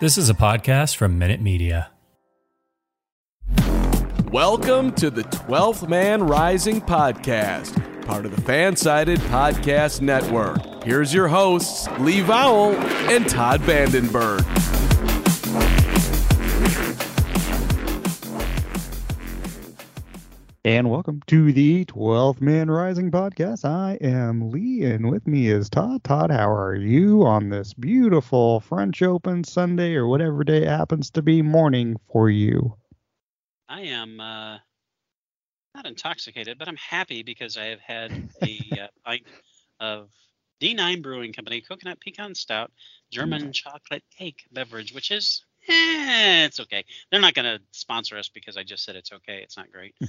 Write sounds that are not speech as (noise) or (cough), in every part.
This is a podcast from Minute Media. Welcome to the 12th Man Rising podcast, part of the Fansided Podcast Network. Here's your hosts, Lee Vowell and Todd Vandenberg. And welcome to the 12th Man Rising podcast. I am Lee, and with me is Todd. Todd, how are you on this beautiful French Open Sunday or whatever day happens to be morning for you? I am uh, not intoxicated, but I'm happy because I have had a uh, (laughs) pint of D9 Brewing Company Coconut Pecan Stout German chocolate cake beverage, which is eh, it's okay. They're not going to sponsor us because I just said it's okay. It's not great. (laughs)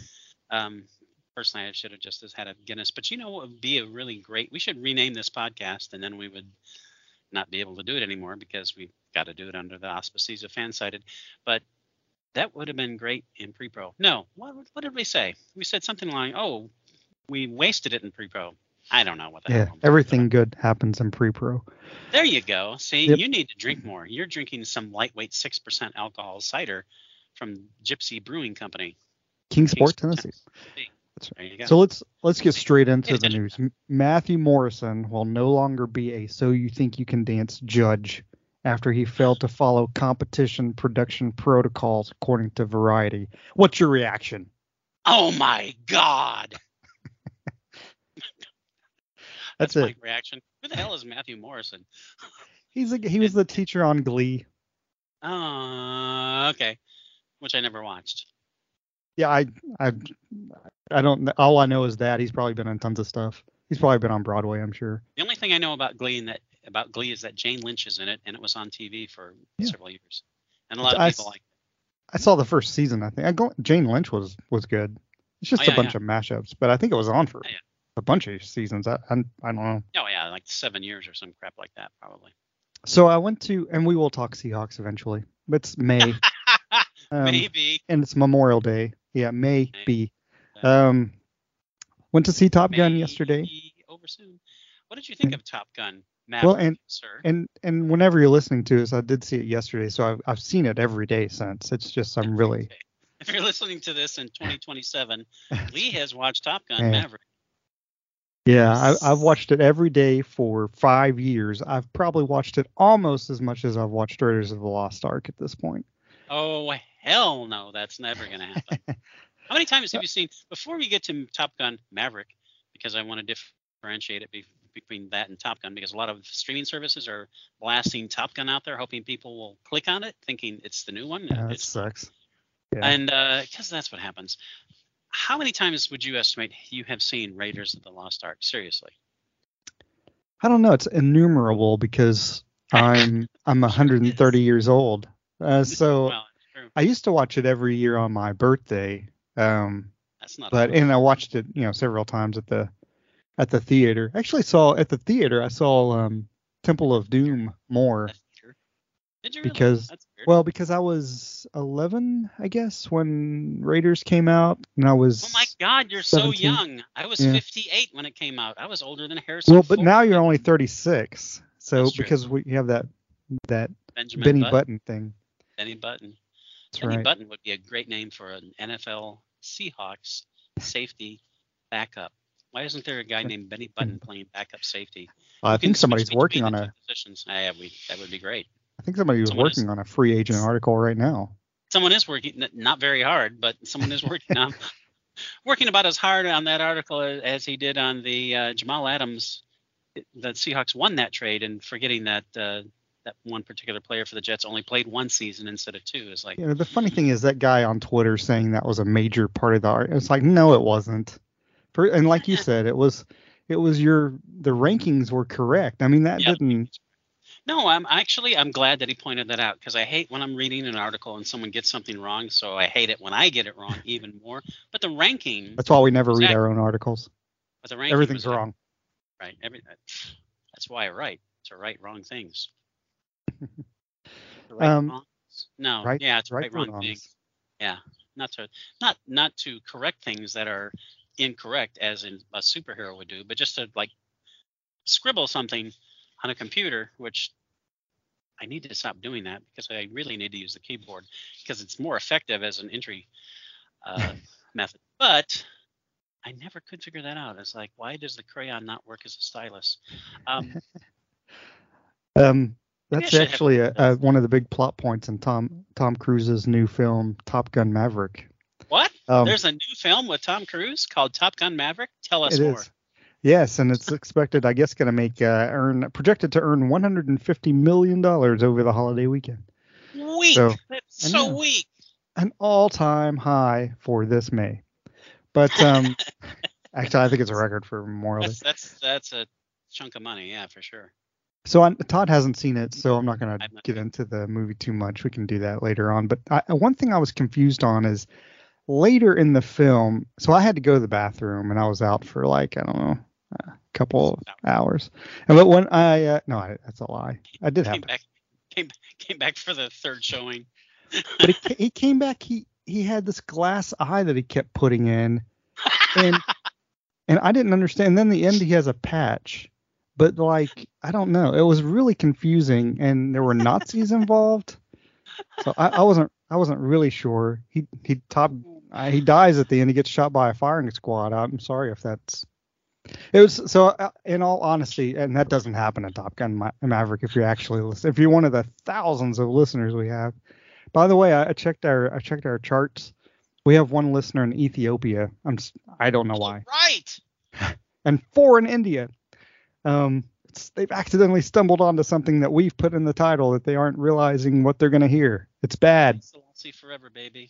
Um, personally, I should have just had a Guinness. But you know what would be a really great? We should rename this podcast, and then we would not be able to do it anymore because we've got to do it under the auspices of Fansided. But that would have been great in pre-pro. No, what, what did we say? We said something like, "Oh, we wasted it in pre-pro." I don't know what that. Yeah, hell. everything good happens in pre-pro. There you go. See, Yep. you need to drink more. You're drinking some lightweight six percent alcohol cider from Gypsy Brewing Company. Kingsport, Kingsport, Tennessee. You go. So let's let's get straight into the news. Matthew Morrison will no longer be a "So You Think You Can Dance" judge after he failed to follow competition production protocols, according to Variety. What's your reaction? oh my God. (laughs) That's, That's, it. my reaction. Who the hell is Matthew Morrison? (laughs) He's a, he was the teacher on Glee. Oh, okay. Which I never watched. Yeah, I I I don't. All I know is that he's probably been in tons of stuff. He's probably been on Broadway, I'm sure. The only thing I know about Glee and that about Glee is that Jane Lynch is in it, and it was on TV for Yeah. several years, and a lot of I people like. I saw the first season. I think I go, Jane Lynch was was good. It's just Oh, a yeah, bunch of mashups, but I think it was on for Oh, yeah. a bunch of seasons. I, I I don't know. Oh yeah, like seven years or some crap like that, probably. So I went to, and we will talk Seahawks eventually. It's May, (laughs) um, Maybe. and it's Memorial Day. Yeah, maybe. Um, went to see Top Gun yesterday. Over soon. What did you think of Top Gun? Maverick, Well, and- sir. And and whenever you're listening to this, I did see it yesterday, so I've I've seen it every day since. It's just I'm really (laughs) Okay. If you're listening to this in 2027, (laughs) Lee has watched Top Gun. Maverick. yeah. I, I've watched it every day for five years. I've probably watched it almost as much as I've watched Raiders of the Lost Ark at this point. Oh hell no, that's never gonna happen. (laughs) How many times have you seen before we get to Top Gun Maverick? Because I want to differentiate it be, between that and Top Gun because a lot of streaming services are blasting Top Gun out there, hoping people will click on it, thinking it's the new one. Yeah, that sucks. Yeah. And uh, because that's what happens. How many times would you estimate you have seen Raiders of the Lost Ark? Seriously. I don't know. It's innumerable because (laughs) I'm I'm 130 years old. Uh, so well. I used to watch it every year on my birthday. Um, That's not. but and I watched it, you know, several times at the at the theater. Actually, saw at the theater. I saw um, Temple of Doom more. Did you really? because-. Well, because I was 11, I guess, when Raiders came out, and I was. Oh my God, you're so young. I was Yeah. 58 when it came out. I was older than Harrison. Well, but Ford. now you're only 36. So because we have that that Benjamin Benny Button. Button thing. Benny Button. That's Benny right. Button would be a great name for an NFL Seahawks safety backup. Why isn't there a guy named Benny Button (laughs) playing backup safety? I think somebody's working on a. Positions. Ah, yeah, we, that would be great. I think somebody was Someone is- working on a free agent article right now. someone is working not very hard but someone is working on (laughs) working about as hard on that article as, as he did on the uh, jamal adams the seahawks won that trade and forgetting that uh, that one particular player for the jets only played one season instead of two is like You know, the funny thing hmm. is that guy on Twitter saying that was a major part of the art. It's like, no, it wasn't. For, and like you said, it was. It was your the rankings were correct. I mean, that Yep. didn't. no i'm actually i'm glad that he pointed that out because i hate when i'm reading an article and someone gets something wrong so i hate it when i get it wrong (laughs) even more but the ranking That's why we never read our own articles. but the ranking Everything's wrong. right every, that's why i write to write wrong things right Um, no right- yeah it's right right, wrong wrongs. things yeah not to not not to correct things that are incorrect as in a superhero would do but just to like scribble something on a computer which I need to stop doing that because I really need to use the keyboard because it's more effective as an entry uh, (laughs) method. But I never could figure that out. It's like, why does the crayon not work as a stylus? Um, (laughs) Um, that's actually a, a, one of the big plot points in Tom Tom Cruise's new film Top Gun Maverick. what? Um, There's a new film with Tom Cruise called Top Gun Maverick. Tell us It more. is. Yes, and it's expected, I guess, going to make uh, earn projected to earn 150 million dollars over the holiday weekend, Weak. So, That's so weak. an all-time high for this May. But um, (laughs) actually, I think it's a record for Day. That's that's that's a chunk of money. Yeah, for sure. So I, Todd hasn't seen it, so I'm not going to get into the movie too much. We can do that later on. But I, one thing I was confused on is later in the film. So I had to go to the bathroom, and I was out for like I don't know a couple of hours. And but when I uh, no, I, that's a lie. I did have Came to. back. Came came back for the third showing. But he, (laughs) he came back. He he had this glass eye that he kept putting in, and (laughs) and I didn't understand. then the end he has a patch, but like I don't know. It was really confusing, and there were Nazis (laughs) involved. So I, I wasn't I wasn't really sure. He he top uh, he dies at the end. He gets shot by a firing squad. I'm sorry if that's. It was so. Uh, in all honesty, and that doesn't happen in Top Gun Ma- Maverick. If you're actually listen, if you're one of the thousands of listeners we have. By the way, I, I checked our I checked our charts. We have one listener in Ethiopia. I'm I don't know why, Right. (laughs) and four in India. Um, it's, they've accidentally stumbled onto something that we've put in the title that they aren't realizing what they're going to hear. It's bad. Selassie forever, baby.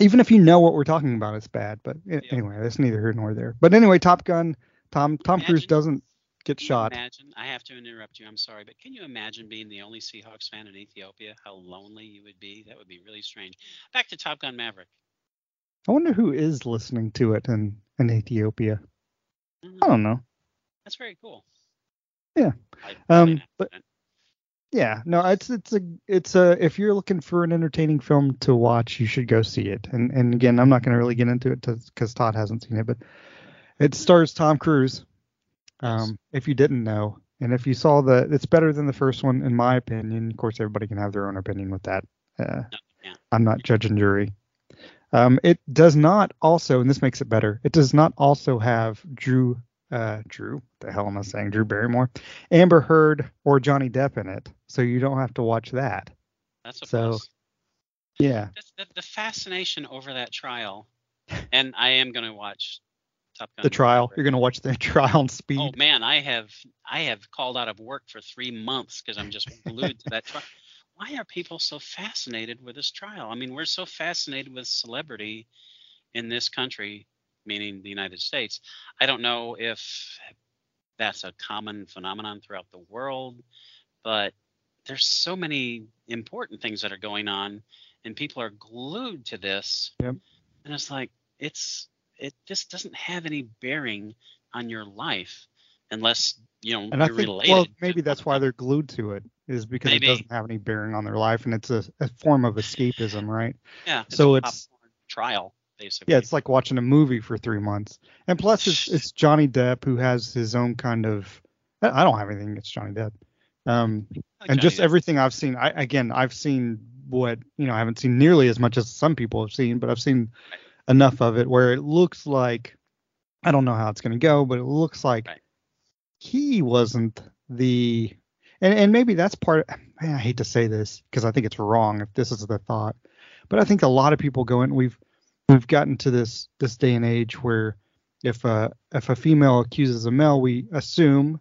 Even if you know what we're talking about, it's bad. But Yeah. anyway, that's neither here nor there. But anyway, Top Gun. Tom Tom Cruise doesn't get shot. Imagine. I have to interrupt you. I'm sorry, but can you imagine being the only Seahawks fan in Ethiopia? How lonely you would be. That would be really strange. Back to Top Gun Maverick. I wonder who is listening to it in in Ethiopia. I don't know. That's very cool. Yeah. Um, but- Yeah, no, it's it's a it's a if you're looking for an entertaining film to watch, you should go see it. And and again, I'm not going to really get into it because Todd hasn't seen it, but it stars Tom Cruise. Um, if you didn't know, and if you saw the, it's better than the first one in my opinion. Of course, everybody can have their own opinion with that. Uh, yeah. I'm not judge and jury. Um, it does not also, and this makes it better. It does not also have Drew, uh, Drew. The hell am I saying? Drew Barrymore, Amber Heard, or Johnny Depp in it, so you don't have to watch that. That's a so- plus. Yeah, the, the fascination over that trial, (laughs) and I am going to watch Top Gun. the trial. You're gonna watch the (laughs) trial on speed. Oh man, I have I have called out of work for three months because I'm just glued to that trial. (laughs) Why are people so fascinated with this trial? I mean, we're so fascinated with celebrity in this country, meaning the United States. I don't know if that's a common phenomenon throughout the world, but there's so many important things that are going on, and people are glued to this. Yep. And it's like it's it just doesn't have any bearing on your life unless you know and I you're think, related. well, maybe that's why they're glued to it, is because Maybe. it doesn't have any bearing on their life, and it's a, a form of escapism, right? yeah. so a it's- trial basically. Yeah, it's like watching a movie for three months. And plus, it's it's Johnny Depp who has his own kind of. I don't have anything against Johnny Depp. Um, like and Johnny just Depp. everything I've seen, I again, I've seen what you know, I haven't seen nearly as much as some people have seen, but I've seen enough of it where it looks like I don't know how it's going to go, but it looks like Right. he wasn't the and and maybe that's part man, I hate to say this because I think it's wrong if this is the thought. But I think a lot of people go in we've we've gotten to this this day and age where if a if a female accuses a male, we assume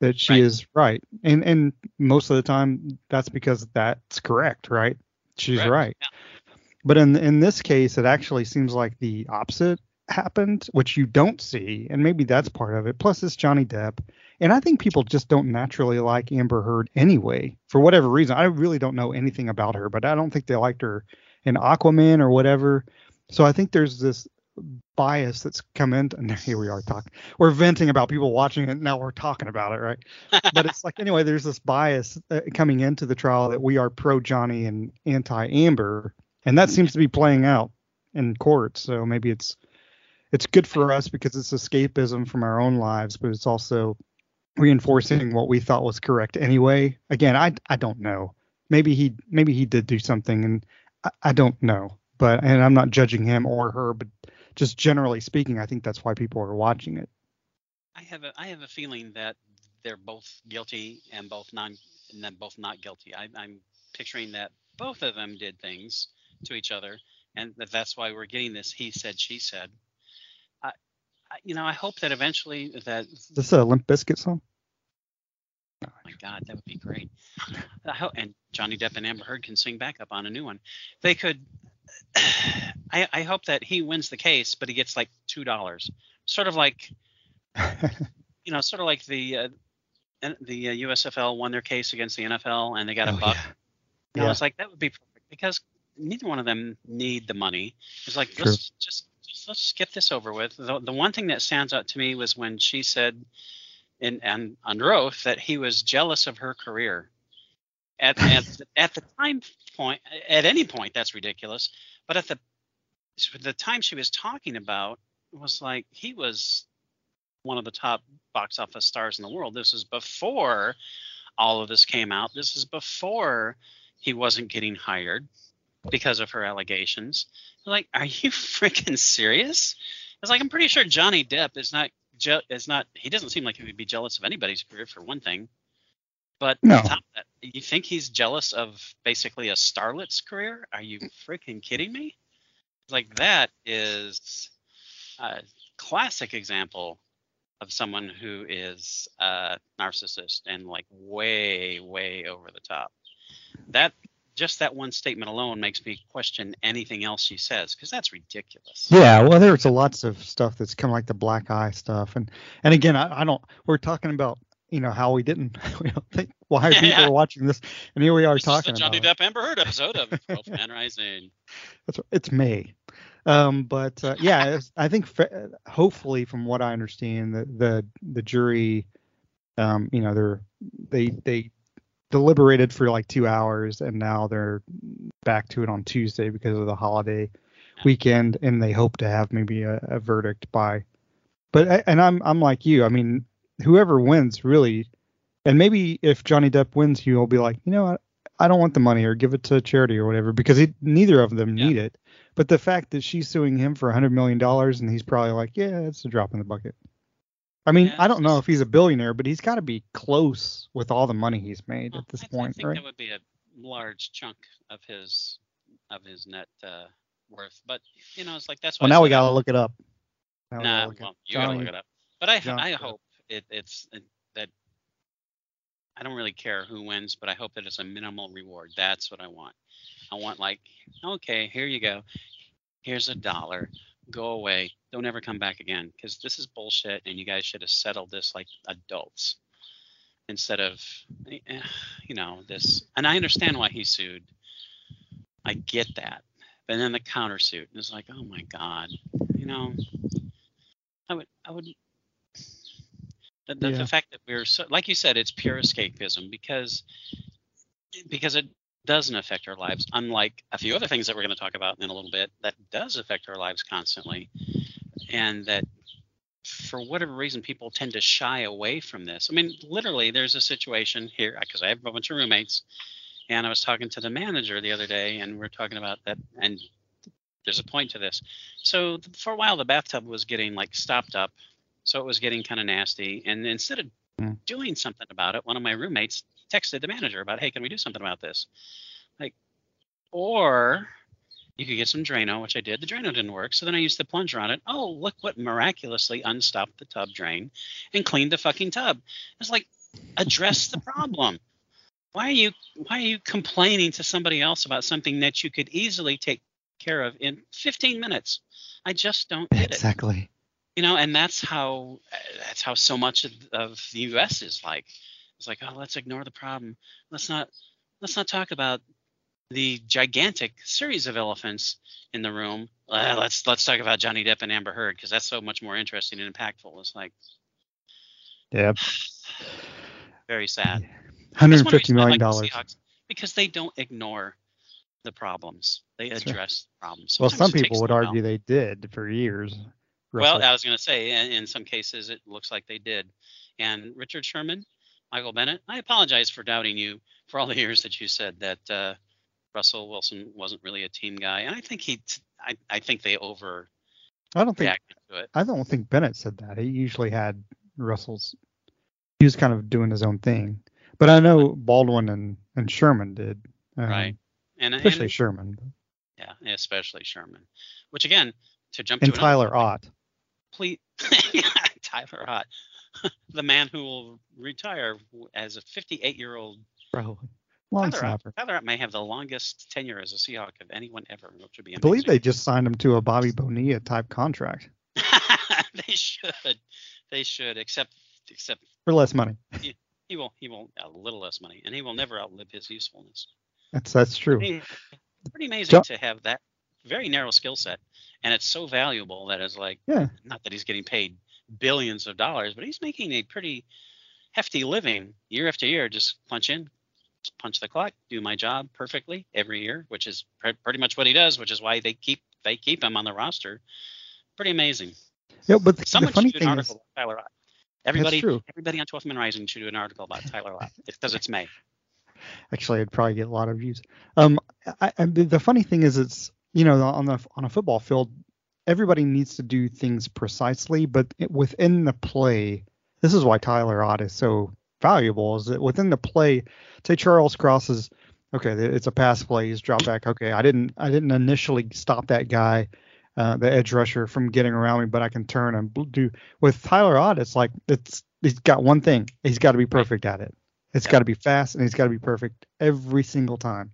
that she Right. is right. And and most of the time that's because that's correct, right? She's Correct, right. yeah. But in in this case, it actually seems like the opposite happened, which you don't see, and maybe that's part of it. Plus, it's Johnny Depp, and I think people just don't naturally like Amber Heard anyway, for whatever reason. I really don't know anything about her, but I don't think they liked her in Aquaman or whatever. So I think there's this bias that's come in. And (laughs) here we are talking. We're venting about people watching it. Now we're talking about it, right? (laughs) but it's like anyway, there's this bias uh, coming into the trial that we are pro Johnny and anti Amber, and that seems to be playing out in court. So maybe it's it's good for us because it's escapism from our own lives, but it's also reinforcing what we thought was correct anyway. Again, I I don't know. maybe he maybe he did do something, and I, I don't know. But and I'm not judging him or her, but just generally speaking, I think that's why people are watching it. I have a I have a feeling that they're both guilty and both non and then both not guilty. I, I'm picturing that both of them did things to each other, and that that's why we're getting this he said she said. I, I you know I hope that eventually that Is this a Limp Bizkit song? oh my God that would be great. And Johnny Depp and Amber Heard can sing back up on a new one. They could. (sighs) I, I hope that he wins the case, but he gets like two dollars, sort of like (laughs) you know, sort of like the uh, the uh, USFL won their case against the NFL and they got a Oh, buck. yeah. And I was like, that would be perfect because neither one of them need the money. It's like let's just, just let's get this over with. The, the one thing that stands out to me was when she said, in and under oath, that he was jealous of her career. At at at the time point, at any point, that's ridiculous. But at the the time she was talking about was like he was one of the top box office stars in the world. This is before all of this came out. This is before he wasn't getting hired because of her allegations. Like, are you (laughs) freaking serious? It's like I'm pretty sure Johnny Depp is not je- is not he doesn't seem like he would be jealous of anybody's career for one thing. But No. on top of that, you think he's jealous of basically a starlet's career? Are you freaking kidding me? Like that is a classic example of someone who is a narcissist and like way, way over the top. That just that one statement alone makes me question anything else she says because that's ridiculous. Yeah, well, there's a lots of stuff that's kind of like the black eye stuff, and and again, I, I don't. We're talking about you know how we didn't. (laughs) We don't think why people Yeah. are watching this, and here we are This is the talking Johnny it. Depp Amber Heard episode of (laughs) Man Rising. It's, it's May, um, but uh, yeah, it's, I think fa- hopefully, from what I understand, the the the jury, um, you know, they're they they deliberated for like two hours, and now they're back to it on Tuesday because of the holiday weekend, and they hope to have maybe a, a verdict by. But and I'm I'm like you. I mean, whoever wins really, and maybe if Johnny Depp wins, he'll be like, you know what, I don't want the money or give it to charity or whatever because he, neither of them Yeah. need it. But the fact that she's suing him for a hundred million dollars and he's probably like, yeah, it's a drop in the bucket. I mean, Yeah, I don't know if he's a billionaire, but he's got to be close with all the money he's made Well, at this I, point, I think right? that would be a large chunk of his of his net uh, worth. But you know, it's like that's why. Well, now we got to look it up. Now we Nah, gotta look it- well, you gotta look it up. But I, Johnny I hope it, it's it, that I don't really care who wins, but I hope that it's a minimal reward. That's what I want. I want like, okay, here you go. Here's a dollar. Go away. Don't ever come back again because this is bullshit, and you guys should have settled this like adults instead of, eh, you know, this. And I understand why he sued. I get that. But then the countersuit is like, oh my god, you know, I would, I would. The, Yeah. the fact that we're so, like you said, it's pure escapism because because it doesn't affect our lives. Unlike a few other things that we're going to talk about in a little bit, that does affect our lives constantly, and that for whatever reason people tend to shy away from this. I mean, literally, there's a situation here because I have a bunch of roommates, and I was talking to the manager the other day, and we're talking about that, and there's a point to this. So for a while, the bathtub was getting like stopped up, so it was getting kind of nasty, and instead of Hmm. doing something about it, one of my roommates texted the manager about, "Hey, can we do something about this?" Like, or you could get some Drano, which I did. The Drano didn't work, so then I used the plunger on it. Oh, look what miraculously unstopped the tub drain and cleaned the fucking tub. It's like address the problem. Why are you why are you complaining to somebody else about something that you could easily take care of in 15 minutes? I just don't get it Exactly. You know and that's how that's how so much of, of the us is like it's like oh let's ignore the problem. Let's not let's not talk about the gigantic series of elephants in the room. Uh, let's let's talk about johnny depp and amber heard because that's so much more interesting and impactful. It's like Yeah. (sighs) very sad. That's Hundred one fifty reason I million like the dollars. Because they don't ignore the problems. They address the problems. Well, some people would argue they did for years. Well. I was going to say, in, in some cases, it looks like they did. And Richard Sherman, Michael Bennett, I apologize for doubting you for all the years that you said that uh, Russell Wilson wasn't really a team guy, and I think he, I, I think they over. I don't think to it. I don't think Bennett said that. He usually had Russell's. He was kind of doing his own thing, but I know Baldwin and and Sherman did. Um, Right. And, Especially and Sherman yeah, especially Sherman. Which again, to jump and to Tyler another Ott. Complete (laughs) Tyler Ott, (laughs) the man who will retire as a 58 year old. Probably. Long Tyler Ott, snapper. Tyler Ott may have the longest tenure as a Seahawk of anyone ever, which would be I believe they just signed him to a Bobby Bonilla type contract (laughs) they should. They should. Except, except for less money. he will. He will a little less money, and he will never outlive his usefulness. That's that's true. Pretty, pretty amazing Jo- to have that very narrow skill set, and it's so valuable that it's like Yeah. not that he's getting paid billions of dollars, but he's making a pretty hefty living year after year. Just punch in, just punch the clock, do my job perfectly every year, which is pre- pretty much what he does, which is why they keep they keep him on the roster. Pretty amazing. Yeah, but the, Someone the funny should do an thing is, about Tyler Ott. Everybody, everybody on 12th Man Rising should do an article about Tyler Ott because it's May. actually, I'd probably get a lot of views. Um, I, I, the funny thing is, it's you know on the on a football field, everybody needs to do things precisely, but within the play, this is why Tyler Ott is so valuable. Is that within the play, say Charles crosses, okay, it's a pass play, he's drop back. Okay, I didn't I didn't initially stop that guy. Uh, the edge rusher from getting around me, but I can turn and do. With Tyler Ott, it's like it's he's got one thing. He's got to be perfect at it. It's Yeah. got to be fast and he's got to be perfect every single time.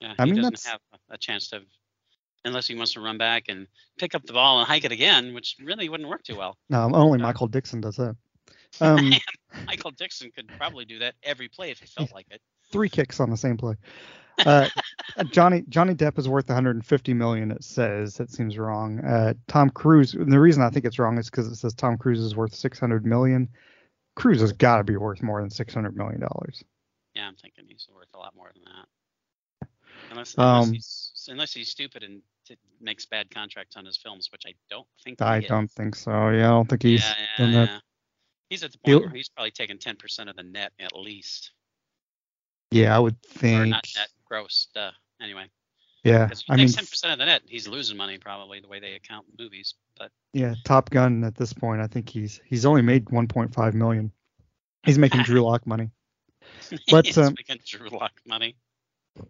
Yeah, I mean, doesn't have a chance to, unless he wants to run back and pick up the ball and hike it again, which really wouldn't work too well. No, only. Michael Dickson does that. (laughs) Um, Michael Dickson could probably do that every play if he felt like it. (laughs) three kicks on the same play. Uh, Johnny Johnny Depp is worth 150 million. It says that seems wrong. Uh, Tom Cruise. And the reason I think it's wrong is because it says Tom Cruise is worth 600 million. Cruise has got to be worth more than 600 million dollars. Yeah, I'm thinking he's worth a lot more than that. Unless, unless Um, he's unless he's stupid and makes bad contracts on his films, which I don't think. I don't think so. Yeah, I don't think he's yeah, yeah, done that. yeah. He's at the He'll- point where he's probably taking 10% of the net at least, Yeah, I would or think. not net, gross. Duh. Anyway, Yeah, I mean, takes 10% of the net, he's losing money probably the way they account movies. But yeah, Top Gun at this point, I think he's he's only made 1.5 million. He's making (laughs) Drew Lock money. (laughs) But, he's um, making Drew Lock money.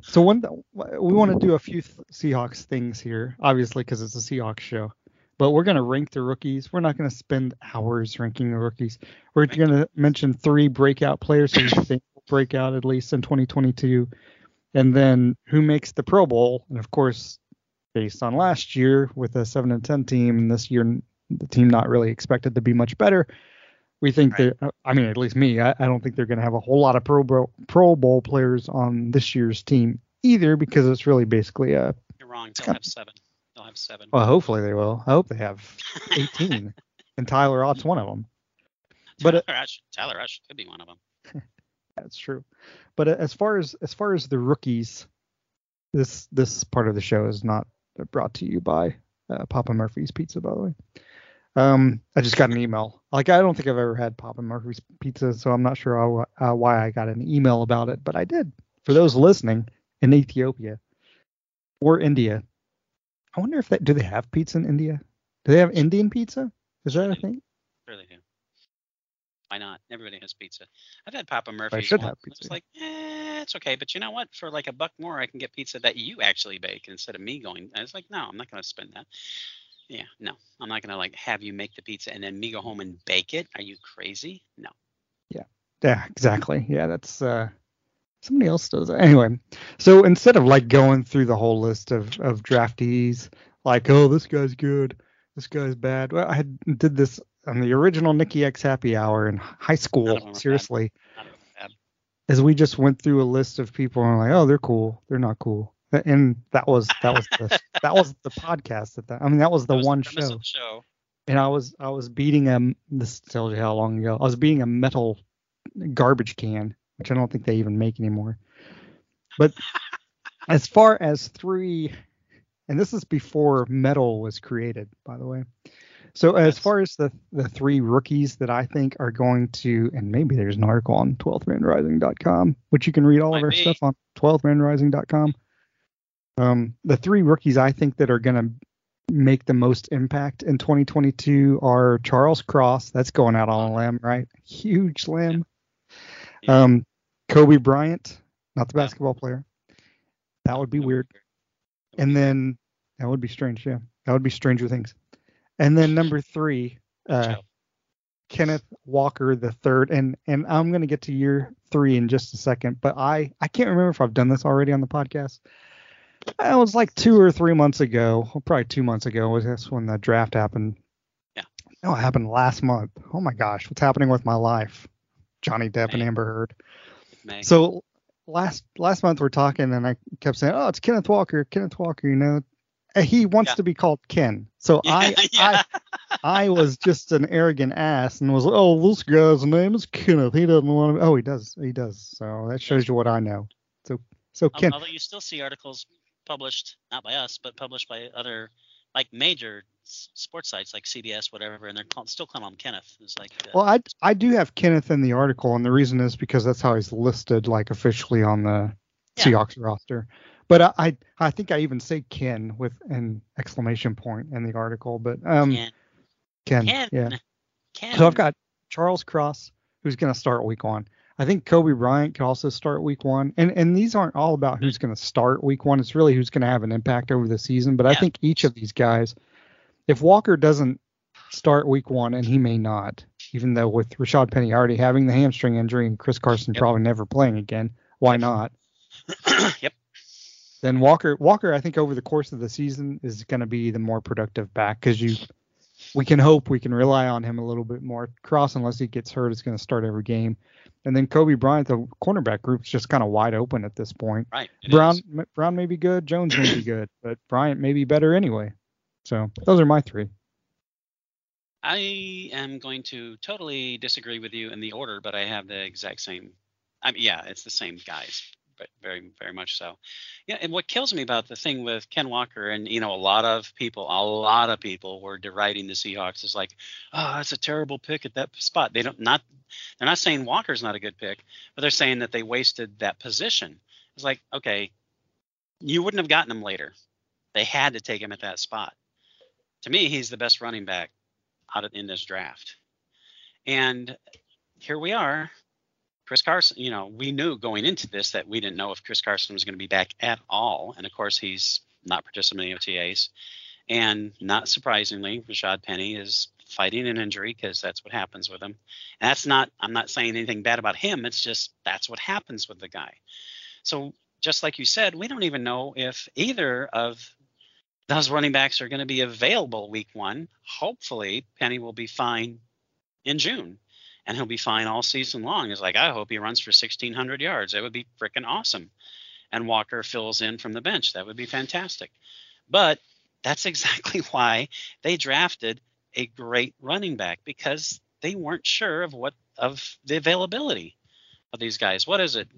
So one, we want to do a few th- Seahawks things here, obviously because it's a Seahawks show. But we're gonna rank the rookies. We're not gonna spend hours ranking the rookies. We're Right. gonna mention three breakout players who we (coughs) think will break out at least in 2022, and then who makes the Pro Bowl. And of course, based on last year with a seven and ten team, and this year the team not really expected to be much better. We think Right. that, I mean, at least me, I, I don't think they're going to have a whole lot of Pro Bowl, Pro Bowl players on this year's team either because it's really basically a, You're wrong. They'll have seven. They'll have seven. well, hopefully they will. I hope they have 18, (laughs) and Tyler Ott's one of them. but, Tyler, uh, Rush, Tyler Rush could be one of them. (laughs) That's true. But uh, as far as as far as the rookies, this this part of the show is not brought to you by uh, Papa Murphy's Pizza, by the way. Um, I just got an email. Like I don't think I've ever had Papa Murphy's Pizza, so I'm not sure how, uh, why I got an email about it, but I did. For those listening in Ethiopia or India, I wonder if that do they have pizza in India? Do they have Indian pizza? Is that a thing? Sure they do. Why not? Everybody has pizza. I've had Papa Murphy's. I should once, have and It's like, eh, it's okay. But you know what? For like a buck more, I can get pizza that you actually bake instead of me going. I was like, no, I'm not going to spend that. Yeah, no, I'm not to like have you make the pizza and then me go home and bake it. Are you crazy? No. Yeah, Yeah. exactly. Yeah, that's uh somebody else does that. Anyway, so instead of like going through the whole list of of draftees, like, oh, this guy's good, this guy's bad. Well, I had did this on the original Nikki X Happy Hour in high school. them are bad. Seriously, as we just went through a list of people and like, oh, they're cool, they're not cool, and that was that was the that was the podcast at that. I mean, that was the That was one premise show show. and I was I was beating a this tells you how long ago I was beating a metal garbage can, which I don't think they even make anymore. But (laughs) as far as three, and this is before metal was created, by the way. So as far as the the three rookies that I think are going to, and maybe there's an article on 12thmanrising.com, which you can read all of our be. stuff on 12thmanrising.com. Um, the three rookies I think that are going to make the most impact in 2022 are Charles Cross. That's going out on a limb, right? Huge limb. Yeah. Um, Kobe Bryant, not the Yeah. basketball player. That would be weird. And then that would be strange, yeah. That would be Stranger Things. And then number three, uh, Kenneth Walker the third, and and I'm gonna get to year three in just a second, but I I can't remember if I've done this already on the podcast. It was like two or three months ago, probably two months ago. Was this when the draft happened? Yeah. No, it happened last month. Oh my gosh, what's happening with my life? Johnny Depp and Amber Heard. May. So last last month we're talking, and I kept saying, "Oh, it's Kenneth Walker, Kenneth Walker." You know, he wants Yeah. to be called Ken. So (laughs) I, yeah. I I was just an arrogant ass and was like, "Oh, this guy's name is Kenneth. He doesn't want to." Oh, he does. He does. So that shows you what I know. So so Ken. Although you still see articles published, not by us, but published by other, like major sports sites like CBS, whatever, and they're call, still calling him Kenneth. It's like, uh, Well, I I do have Kenneth in the article, and the reason is because that's how he's listed, like officially on the Yeah. Seahawks roster. But I, I I think I even say Ken with an exclamation point in the article. But um Ken, Ken, Ken, yeah. Ken. So I've got Charles Cross, who's going to start week one. I think Kobe Bryant could also start week one. And and these aren't all about who's mm-hmm. going to start week one. It's really who's going to have an impact over the season. But I think each of these guys, if Walker doesn't start week one, and he may not, even though with Rashad Penny already having the hamstring injury and Chris Carson Yep. probably never playing again, why not? (clears throat) yep. Then Walker Walker I think over the course of the season is going to be the more productive back because you we can hope we can rely on him a little bit more. Cross unless he gets hurt is going to start every game. And then Kobe Bryant the cornerback group's just kind of wide open at this point. Right. Brown is. Brown may be good, Jones may be good, but Bryant may be better anyway. So those are my three. I am going to totally disagree with you in the order, but I have the exact same. I mean, yeah, it's the same guys, but very, very much so. Yeah, and what kills me about the thing with Ken Walker, and you know, a lot of people, a lot of people were deriding the Seahawks as like, oh, that's a terrible pick at that spot. They don't not, they're not saying Walker's not a good pick, but they're saying that they wasted that position. It's like, okay, you wouldn't have gotten him later. They had to take him at that spot. To me, he's the best running back out of, in this draft. And here we are. Chris Carson, you know, we knew going into this that we didn't know if Chris Carson was going to be back at all. And of course, he's not participating in OTAs. And not surprisingly, Rashad Penny is fighting an injury because that's what happens with him. And that's not, I'm not saying anything bad about him. It's just that's what happens with the guy. So, just like you said, we don't even know if either of those running backs are going to be available week one. Hopefully, Penny will be fine in June, and he'll be fine all season long. It's like I hope he runs for 1,600 yards. That would be freaking awesome. And Walker fills in from the bench. That would be fantastic. But that's (laughs) exactly why they drafted a great running back because they weren't sure of what of the availability of these guys. What is it?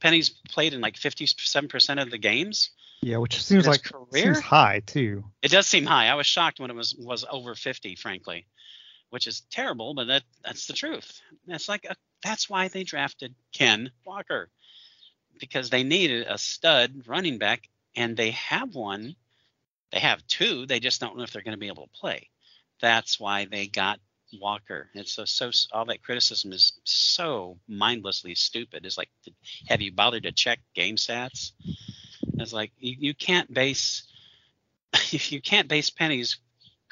Penny's played in like 57% of the games. Yeah, which seems like career? seems high too. It does seem high. I was shocked when it was was over 50, frankly, which is terrible, but that that's the truth. That's like a, that's why they drafted Ken Walker because they needed a stud running back, and they have one. They have two. They just don't know if they're going to be able to play. That's why they got Walker. And so so all that criticism is so mindlessly stupid. It's like, have you bothered to check game stats? It's like you, you can't base if (laughs) you can't base Penny's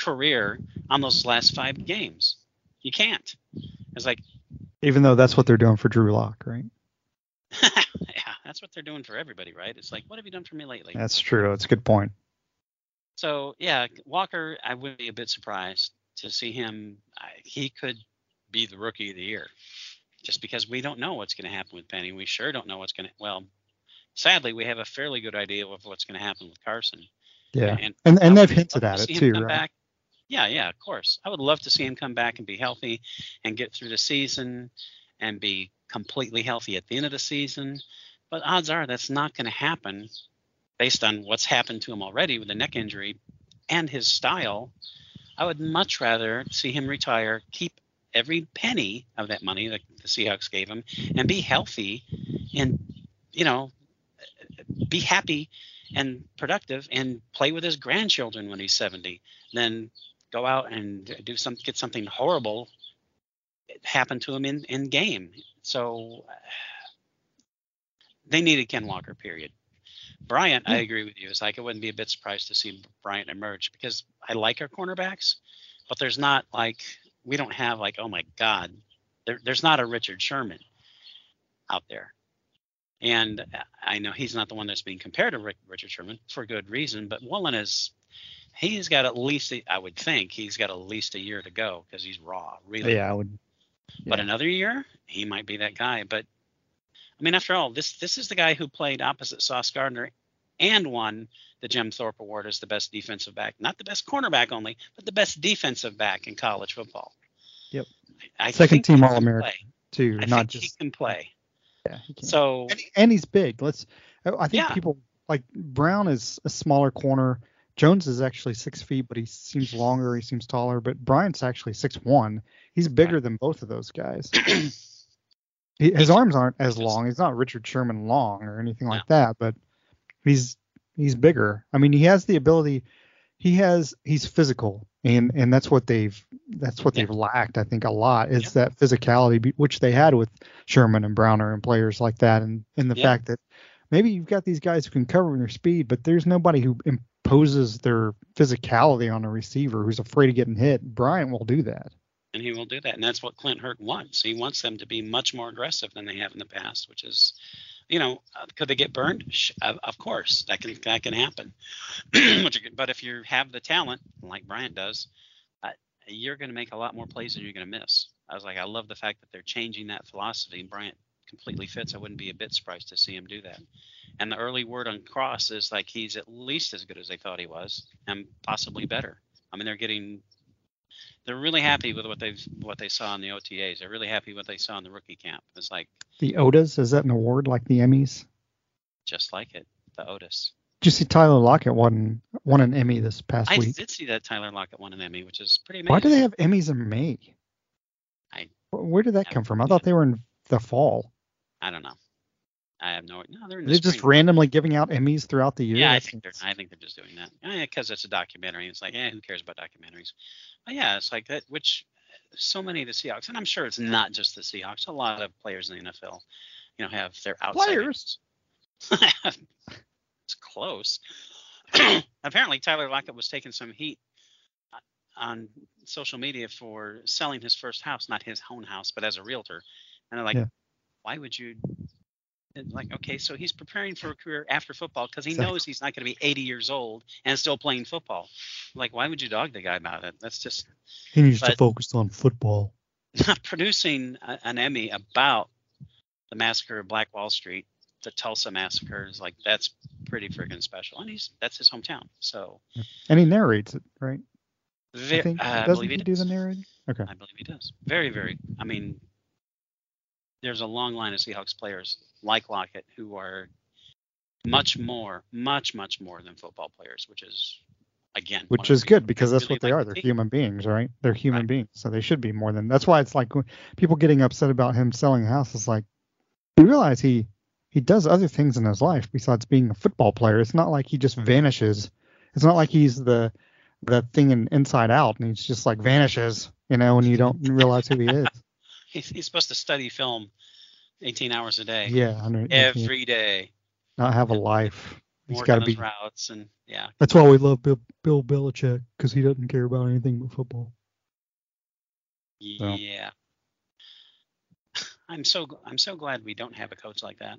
career on those last five games. You can't. It's like, Even though that's what they're doing for Drew Lock, right? (laughs) yeah, that's what they're doing for everybody, right? It's like, what have you done for me lately? That's true. That's a good point. So yeah, Walker, I would be a bit surprised to see him. I, he could be the rookie of the year, just because we don't know what's going to happen with Penny. We sure don't know what's going to. Well, sadly, we have a fairly good idea of what's going to happen with Carson. Yeah. And And and they've hinted at it too, right? back. Yeah, yeah, of course. I would love to see him come back and be healthy and get through the season and be completely healthy at the end of the season. But odds are that's not going to happen based on what's happened to him already with the neck injury and his style I would much rather see him retire, keep every penny of that money that the Seahawks gave him, and be healthy, and you know, be happy and productive, and play with his grandchildren when he's 70. Then go out and do some get something horrible happen to him in in game. So uh, they needed Ken Walker. Period. Bryant, I hmm. agree with you. It's like I wouldn't be a bit surprised to see Bryant emerge because I like our cornerbacks, but there's not like we don't have like oh my god, there, there's not a Richard Sherman out there, and uh, I know he's not the one that's being compared to Rick, Richard Sherman for good reason, but Woolen is he's got at least a, I would think he's got at least a year to go because he's raw, really. Yeah, I would. But another year, he might be that guy. But I mean, after all, this this is the guy who played opposite Sauce Gardner and won the Jim Thorpe Award as the best defensive back, not the best cornerback only, but the best defensive back in college football. Yep. I Second think team All can American too, I not think just he can play. yeah. He can. So and, and he's big. Let's. I think Yeah. people like Brown is a smaller corner. Jones is actually six feet, but he seems (laughs) longer. He seems taller. But Bryant's actually six one. He's bigger than both of those guys. (clears throat) He, his arms aren't as long. He's not Richard Sherman long or anything like that, but he's he's bigger. I mean, he has the ability. He has he's physical, and and that's what they've that's what Yeah. they've lacked. I think a lot is Yeah. that physicality, which they had with Sherman and Browner and players like that, and and the Yeah. fact that maybe you've got these guys who can cover in their speed, but there's nobody who imposes their physicality on a receiver who's afraid of getting hit. Bryant will do that. and he will do that, and that's what Clint Hurtt wants. He wants them to be much more aggressive than they have in the past, which is, you know, uh, could they get burned? Of, of course, that can that can happen. (clears throat) But if you have the talent, like Bryant does, uh, you're going to make a lot more plays than you're going to miss. I was like, I love the fact that they're changing that philosophy. Bryant completely fits. I wouldn't be a bit surprised to see him do that. And the early word on Cross is like he's at least as good as they thought he was, and possibly better. I mean, they're getting they're really happy with what they've what they saw in the OTAs. They're really happy with what they saw in the rookie camp. It's like The Odas is that an award like the Emmys? just like it, the Otis. Did you see Tyler Lockett won won an Emmy this past I week? did see that Tyler Lockett won an Emmy, which is pretty amazing. Why do they have Emmys in May? I- Where did that I come from? I thought they were in the fall. I don't know. I have no. No, they're in the They're just randomly giving out Emmys throughout the year. Yeah, I think they're. I think they're just doing that. Yeah, because it's a documentary. It's like, yeah, who cares about documentaries? But yeah, it's like that. Which so many of the Seahawks, and I'm sure it's not just the Seahawks. A lot of players in the NFL, you know, have their outside. Players? (laughs) it's close. (clears throat) Apparently, Tyler Lockett was taking some heat uh, on social media for selling his first house, not his own house, but as a realtor. And they're like, Yeah. Why would you? and like, okay, so he's preparing for a (laughs) career after football because he Exactly. knows he's not going to be 80 years old and still playing football. Like, why would you dog the guy about it? That's just He needs to focus on football. (laughs) not producing a, an Emmy about the massacre of Black Wall Street, the Tulsa massacre is like that's pretty freaking special, and he's that's his hometown. So, And he narrates it, right? I think I doesn't believe he he do does. the narrating? Okay. I believe he does. Very, very. I mean, there's a long line of Seahawks players like Lockett who are much more, much, much more than football players, which is again, Which is good because that's really what they like are. They're team. human beings, right? They're human Right. beings, so they should be more than. That's why it's like people getting upset about him selling a house. It's like you realize he he does other things in his life besides being a football player. It's not like he just vanishes. It's not like he's the the thing in Inside Out and he's just like vanishes, you know, and you don't realize who he (laughs) is. He's, he's supposed to study film 18 hours a day, Yeah, every day, not have a life. He's got to be. routes, and yeah, That's why we love Bill, Bill Belichick because he doesn't care about anything but football. So. yeah. I'm so I'm so glad we don't have a coach like that.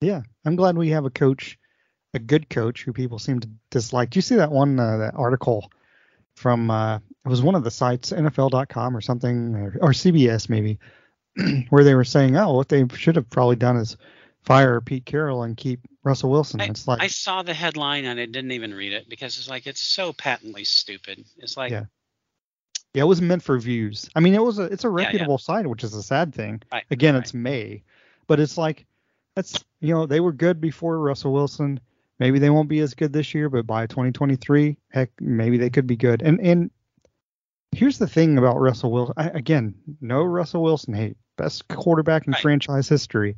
Yeah, I'm glad we have a coach, a good coach who people seem to dislike. Do you see that one uh, that article from uh, it was one of the sites NFL.com or something or, or CBS maybe (clears throat) where they were saying, oh, what they should have probably done is fire Pete Carroll and keep Russell Wilson. I, it's like I saw the headline and I didn't even read it because it's like it's so patently stupid. It's like Yeah. yeah, it was meant for views. I mean, it was a it's a yeah. reputable site, which is a sad thing. right, Again, right. it's May, but it's like that's you know they were good before Russell Wilson. Maybe they won't be as good this year, but by 2023, heck, maybe they could be good. And and here's the thing about Russell Wilson. I, again, no Russell Wilson hate. Best quarterback in Right. franchise history.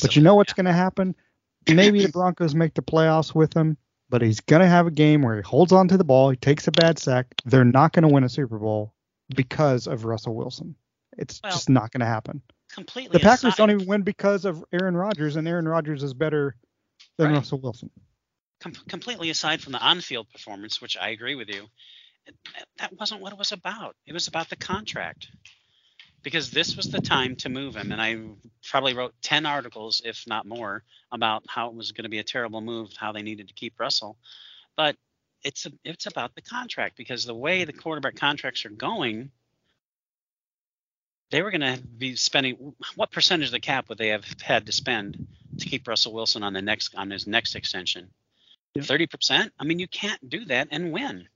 But you know what's yeah. going to happen? Maybe the (laughs) Broncos make the playoffs with him, but he's going to have a game where he holds on to the ball, he takes a bad sack. They're not going to win a Super Bowl because of Russell Wilson. It's Well, just not going to happen. completely. The Packers aside, don't even win because of Aaron Rodgers, and Aaron Rodgers is better than Right. Russell Wilson. Com- completely aside from the on-field performance, which I agree with you, that wasn't what it was about. It was about the contract. Because this was the time to move him, and I probably wrote ten articles, if not more, about how it was going to be a terrible move, how they needed to keep Russell. But it's a, it's about the contract because the way the quarterback contracts are going, they were going to be spending what percentage of the cap would they have had to spend to keep Russell Wilson on the next on his next extension? Thirty percent. I mean, you can't do that and win.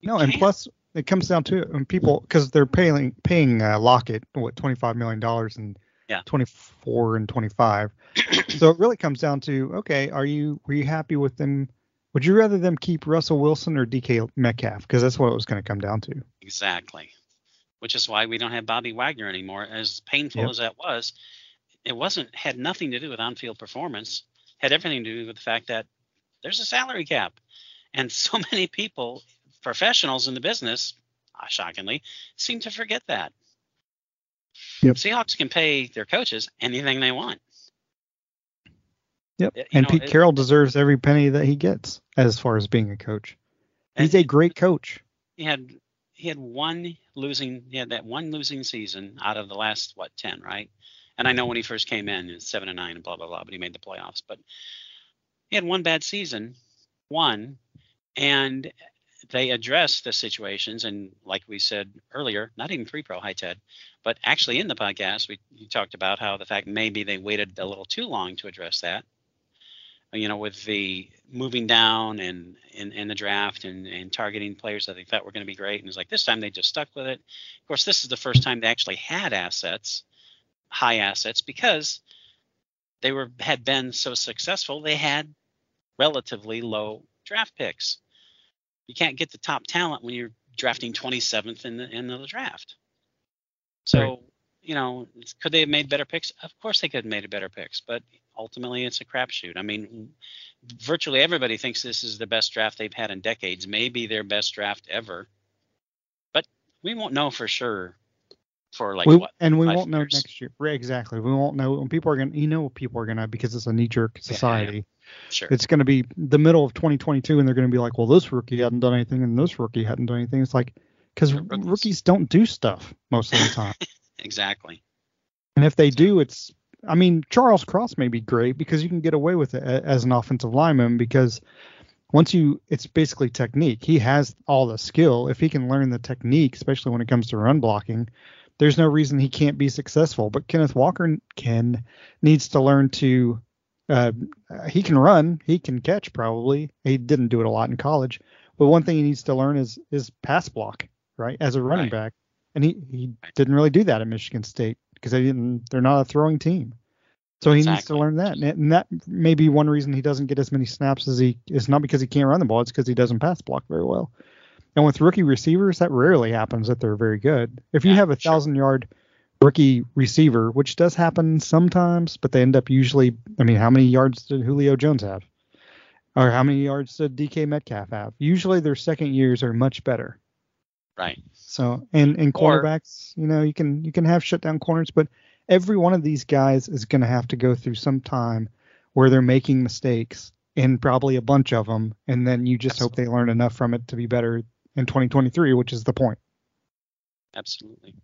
You No, and can't. plus it comes down to when people because they're paying paying uh, Lockett what 25 million dollars and Yeah. 24 and 25. (clears throat) so it really comes down to okay, are you were you happy with them? Would you rather them keep Russell Wilson or DK Metcalf? Because that's what it was going to come down to. exactly, which is why we don't have Bobby Wagner anymore. As painful Yep. as that was, it wasn't had nothing to do with on-field performance. Had everything to do with the fact that there's a salary cap, and so (laughs) many people, professionals in the business, uh, shockingly, seem to forget that. Yep. Seahawks can pay their coaches anything they want. Yep. You and know, Pete it- Carroll deserves every penny that he gets as far as being a coach. He's a great coach. he had he had one losing he had that one losing season out of the last what ten right and i know when he first came in it's seven and nine and blah blah blah but he made the playoffs but he had one bad season one and they addressed the situations and like we said earlier not even pre-pro hi ted but actually in the podcast we you talked about how the fact maybe they waited a little too long to address that uh, you know, with the moving down and in, in the draft and, and targeting players that they thought were going to be great. And it's like this time they just stuck with it. Of course, this is the first time they actually had assets, high assets, because they were had been so successful. They had relatively low draft picks. You can't get the top talent when you're drafting 27th in the in the draft. So, Right. you know, could they have made better picks? Of course they could have made better picks, but ultimately it's a crapshoot. I mean, virtually everybody thinks this is the best draft they've had in decades, maybe their best draft ever. But we won't know for sure for like we, what and we won't know next year. Right, exactly. We won't know when people are going to, you know, what people are going to, because it's a knee jerk Yeah, yeah. society. sure. It's going to be the middle of 2022, and they're going to be like, well, this rookie hadn't done anything, and this rookie hadn't done anything. It's like, because rookies. rookies don't do stuff most of the time. (laughs) exactly. and if they do, it's, I mean, Charles Cross may be great because you can get away with it as an offensive lineman because once you, it's basically technique. He has all the skill. If he can learn the technique, especially when it comes to run blocking, there's no reason he can't be successful. But Kenneth Walker can needs to learn to. Uh, he can run. He can catch. Probably he didn't do it a lot in college. But one thing he needs to learn is is pass block, right, as a running Right. back. And he he didn't really do that at Michigan State because they didn't. They're not a throwing team. So he needs to learn that, and that- and that may be one reason he doesn't get as many snaps as he. It's not because he can't run the ball; it's because he doesn't pass block very well. And with rookie receivers, that rarely happens that they're very good. If you Yeah, have a sure. thousand yard rookie receiver, which does happen sometimes, but they end up usually. I mean, how many yards did Julio Jones have? Or how many yards did DK Metcalf have? Usually their second years are much better. Right. So and and Or- cornerbacks, you know, you can you can have shutdown corners, but every one of these guys is going to have to go through some time where they're making mistakes, and probably a bunch of them, and then you just hope they learn enough from it to be better in 2023, which is the point. Absolutely.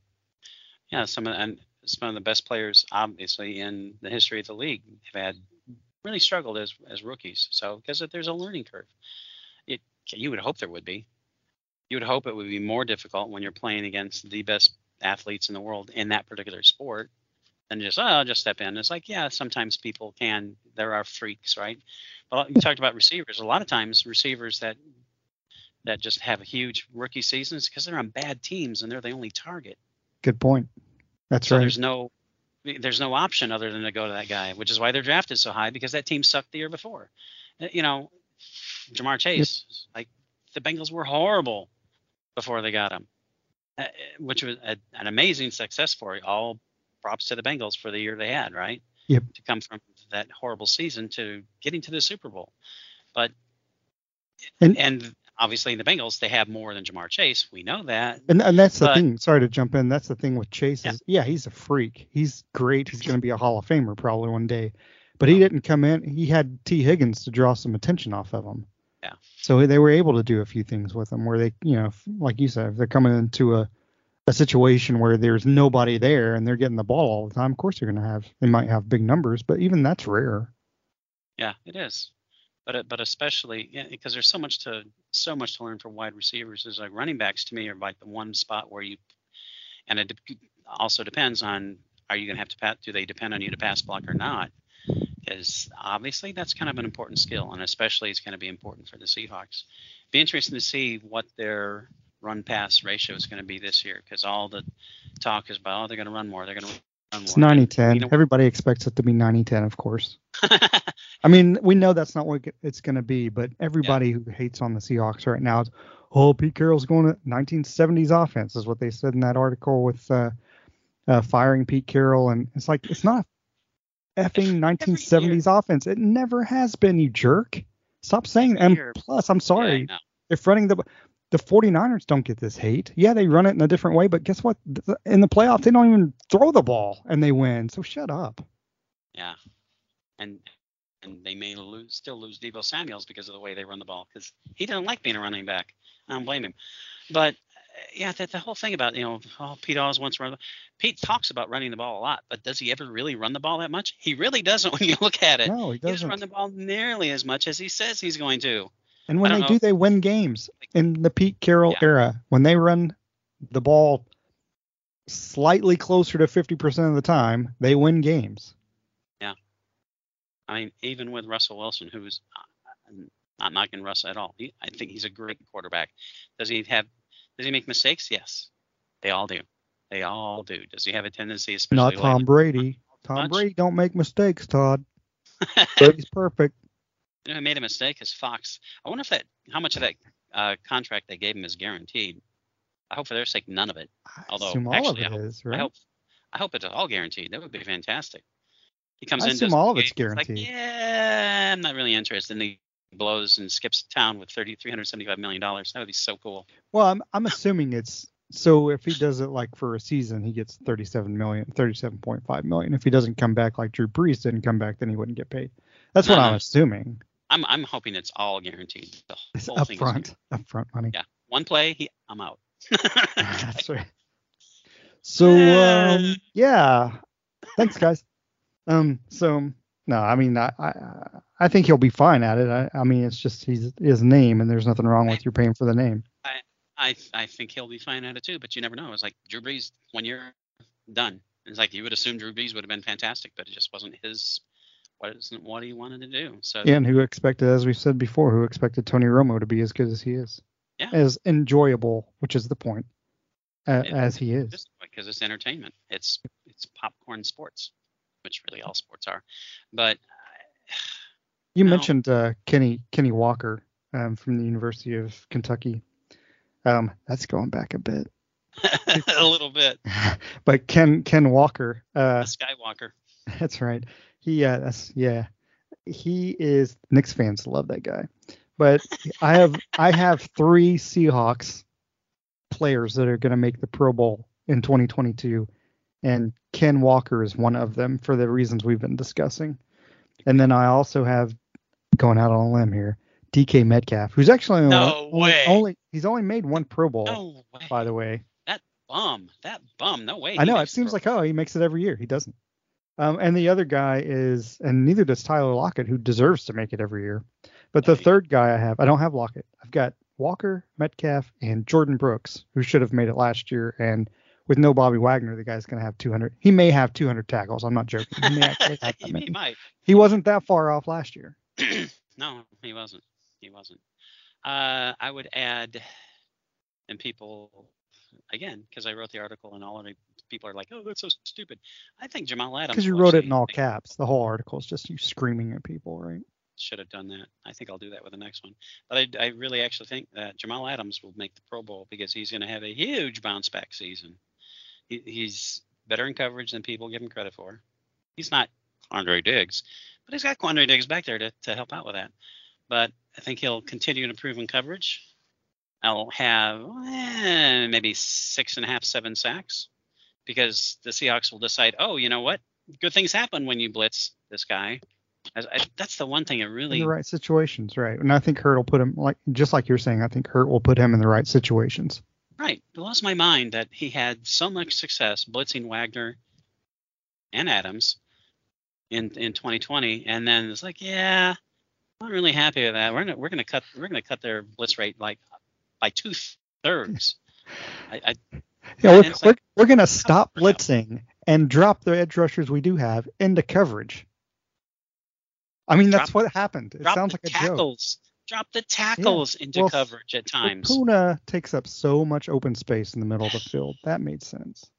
Yeah, some of and some of the best players, obviously, in the history of the league have had really struggled as as rookies. So because there's a learning curve, it you would hope there would be. You would hope it would be more difficult when you're playing against the best athletes in the world in that particular sport than just oh I'll just step in. It's like yeah, sometimes people can. There are freaks, right? But you talked about receivers. A lot of times, receivers that that just have huge rookie seasons because they're on bad teams and they're the only target. Good point. That's So right. there's no there's no option other than to go to that guy, which is why they're drafted so high because that team sucked the year before. Uh, You know, Ja'Marr Chase, like the Bengals were horrible before they got him, uh, which was a, an amazing success for you. All props to the Bengals for the year they had, right? Yep. To come from that horrible season to getting to the Super Bowl, but And- and obviously in the Bengals they have more than Ja'Marr Chase. We know that. And and that's the thing. Sorry to jump in. That's the thing with Chase Yeah. is yeah, he's a freak. He's great. He's going to be a Hall of Famer probably one day. But he didn't come in. He had Tee Higgins to draw some attention off of him. Yeah. So they were able to do a few things with him where they, you know, like you said, if they're coming into a a situation where there's nobody there and they're getting the ball all the time, of course they're going to have they might have big numbers, but even that's rare. Yeah, it is. But uh, but especially because there's so much to so much to learn from wide receivers. Is like running backs to me are like the one spot where you, and it also depends on are you going to have to pass? Do they depend on you to pass block or not? Because obviously that's kind of an important skill, and especially it's going to be important for the Seahawks. Be interesting to see what their run pass ratio is going to be this year, because all the talk is about oh they're going to run more, they're going to It's 90 10. you know- Everybody expects it to be 90 10, of course. (laughs) I mean, we know that's not what it's going to be, but everybody who hates on the Seahawks right now is, oh, Pete Carroll's going to 1970s offense, is what they said in that article with uh, uh, firing Pete Carroll. And it's like, it's not effing 1970s offense. It never has been, you jerk. Stop saying And plus, I'm sorry, know. if running the. The 49ers don't get this hate. Yeah, they run it in a different way, but guess what? In the playoffs, they don't even throw the ball and they win. So shut up. Yeah, and and they may lose, still lose Deebo Samuel's because of the way they run the ball because he doesn't like being a running back. I don't blame him. But uh, yeah, that the whole thing about you know, oh, Pete always wants to run. the- Pete talks about running the ball a lot, but does he ever really run the ball that much? He really doesn't (laughs) when you look at it. No, he he doesn't He doesn't. run the ball nearly as much as he says he's going to. And when they don't do, they win games. In the Pete Carroll Yeah. era, when they run the ball slightly closer to 50% of the time, they win games. Yeah. I mean, even with Russell Wilson, who's uh, not knocking Russ at all, he, I think he's a great quarterback. Does he have? Does he make mistakes? Yes, they all do. They all do. Does he have a tendency, especially Not Tom Brady. Tom much? Brady don't make mistakes, Todd. (laughs) Brady's perfect. You know, who made a mistake is Fox. I wonder if that, how much of that uh, contract they gave him is guaranteed. I hope for their sake none of it. I Although, assume all actually, of I it hope- is, right? I hope, I hope it's all guaranteed. That would be fantastic. He comes I in. assume all of it's he's like, guaranteed. yeah, I'm not really interested. And he blows and skips town with 30, 375 million dollars. That would be so cool. Well, I'm I'm assuming it's so if he does it like for a season, he gets 37 million, 37.5 million. If he doesn't come back like Drew Brees didn't come back, then he wouldn't get paid. That's what I'm assuming. I'm I'm hoping it's all guaranteed. The It's whole thing is upfront, upfront money. Yeah. One play, he, I'm out. (laughs) (laughs) That's right. So um, yeah, thanks guys. Um, so no, I mean I, I I think he'll be fine at it. I, I mean it's just he's his name, and there's nothing wrong with you paying for the name. I I think he'll be fine at it too, but you never know. It's like Drew Brees one year done. It's like you would assume Drew Brees would have been fantastic, but it just wasn't his what isn't what he wanted to do. So And who expected, as we said before, who expected Tony Romo to be as good as he is, Yeah. as enjoyable, which is the point, uh, It- as he is. because it's entertainment. It's it's popcorn sports, which really all sports are. But You No. mentioned uh, Kenny Kenny Walker um, from the University of Kentucky. Um, that's going back a bit, (laughs) a little bit. (laughs) but Ken Ken Walker, uh, Skywalker. (laughs) that's right. He uh, that's yeah, he is. Knicks fans love that guy, but I have I have three Seahawks players that are going to make the Pro Bowl in 2022, and Ken Walker is one of them for the reasons we've been discussing. And then I also have going out on a limb here, DK Metcalf, who's actually only, No only, way. only he's only made one Pro Bowl, No by the way. That bum. That bum. No way. I know it seems like oh he makes it every year. He doesn't. Um, and the other guy is, and neither does Tyler Lockett, who deserves to make it every year. But the third guy I have, I don't have Lockett. I've got Walker, Metcalf, and Jordyn Brooks, who should have made it last year. And with no Bobby Wagner, the guy's going to have 200. He may have 200 tackles. I'm not joking. He, (laughs) he, he might. He wasn't that far off last year. (clears throat) no, he wasn't. He wasn't. Uh, I would add, and people, again, because I wrote the article and all of the people are like, oh, that's so stupid. I think Jamal Adams. Because you wrote it in all caps. The whole article is just you screaming at people, right? should have done that. I think I'll do that with the next one. But I, I really actually think that Jamal Adams will make the Pro Bowl because he's going to have a huge bounce back season. He, he's better in coverage than people give him credit for. He's not Andre Diggs, but he's got Quandre Diggs back there to, to help out with that. But I think he'll continue to improve in coverage. I'll have eh, maybe six and a half, seven sacks because the Seahawks will decide, oh, you know what? Good things happen when you blitz this guy. I, I, that's the one thing it really in the right situations, right? And I think Hurtt will put him like just like you're saying. I think Hurtt will put him in the right situations. Right. It blows my mind that he had so much success blitzing Wagner and Adams in in 2020, and then it's like, yeah, I'm not really happy with that. We're gonna we're gonna cut we're gonna cut their blitz rate like by two thirds. (laughs) I, I yeah, we're, we're, we're gonna stop blitzing and drop the edge rushers we do have into coverage. I mean, that's what happened. It sounds like a tackles. joke. Drop the tackles yeah. into well, coverage at times. Poona takes up so much open space in the middle of the (sighs) field. That made sense.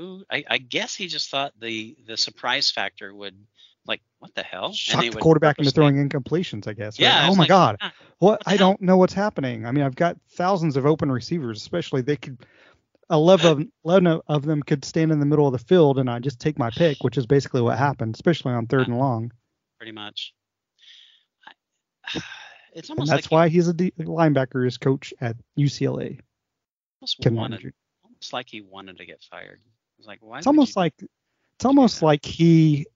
Ooh, I, I guess he just thought the the surprise factor would like what the hell? Shock the quarterback into throwing incompletions, I guess. Right? Yeah. Oh my like, God. Ah, what? I don't know what's happening. I mean, I've got thousands of open receivers, especially they could 11 of, 11 of them could stand in the middle of the field and I just take my pick, which is basically what happened, especially on third and long. Pretty much. (sighs) It's almost and that's like why he, he's a D, linebackers coach at UCLA. Almost, wanted, almost like he wanted to get fired. It's like why? It's almost like it's almost like he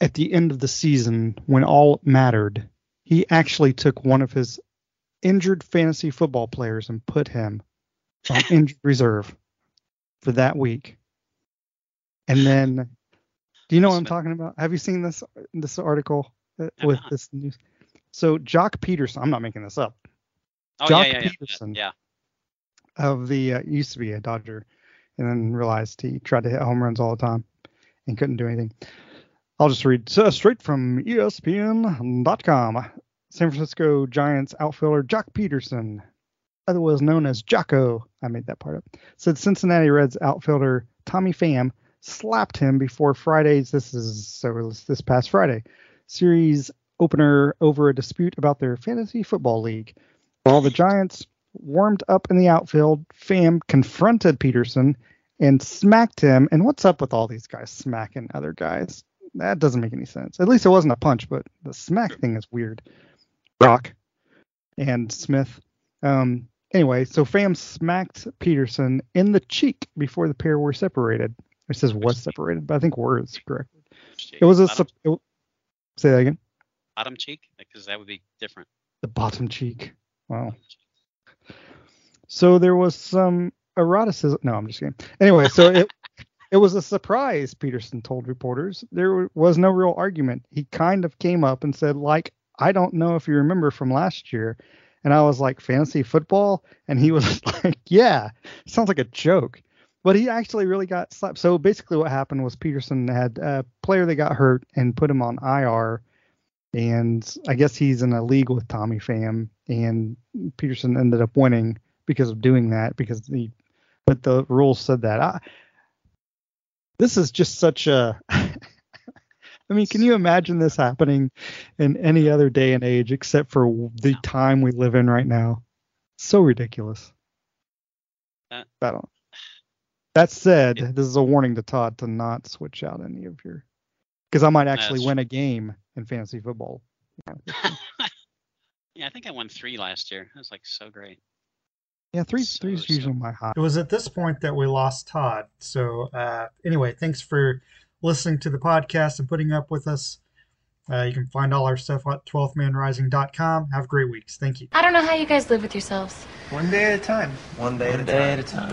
at the end of the season when all mattered, he actually took one of his injured fantasy football players and put him on (laughs) injured reserve for that week. And then, do you know what I'm talking about? Have you seen this this article uh, with this news? So Joc Pederson, I'm not making this up. Oh Joc yeah, yeah, Pederson yeah. of the uh, used to be a Dodger, and then realized he tried to hit home runs all the time and couldn't do anything. I'll just read uh, straight from ESPN.com. San Francisco Giants outfielder Joc Pederson otherwise known as Jocko, I made that part up, said Cincinnati Reds outfielder Tommy Pham slapped him before Friday's this is so this past Friday series opener over a dispute about their fantasy football league. While the Giants warmed up in the outfield, Pham confronted Pederson and smacked him. And what's up with all these guys smacking other guys? That doesn't make any sense. At least it wasn't a punch, but the smack thing is weird. Rock and Smith. Um, Anyway, so Pham smacked Pederson in the cheek before the pair were separated. It says was separated, but I think words correct. It was a it, say that again. Bottom cheek, because that would be different. The bottom cheek. Wow. So there was some eroticism. No, I'm just kidding. Anyway, so it (laughs) it was a surprise. Pederson told reporters there was no real argument. He kind of came up and said, like, I don't know if you remember from last year and I was like, fantasy football? And he (laughs) was like, yeah, sounds like a joke. But he actually really got slapped. So basically, what happened was Pederson had a player that got hurt and put him on IR. And I guess he's in a league with Tommy Pham. And Pederson ended up winning because of doing that, because the but the rules said that. I, this is just such a I mean, can you imagine this happening in any other day and age except for the time we live in right now? So ridiculous. Uh, I don't. That said, this is a warning to Todd to not switch out any of your, because I might actually win a game in fantasy football. (laughs) yeah, I think I won three last year. It was like so great. Yeah, three so, three is usually my high. It was at this point that we lost Todd. So uh, anyway, thanks for listening to the podcast and putting up with us. Uh, you can find all our stuff at 12thmanrising.com. Have great weeks. Thank you. I don't know how you guys live with yourselves. One day at a time. One day, One at, a day at a time.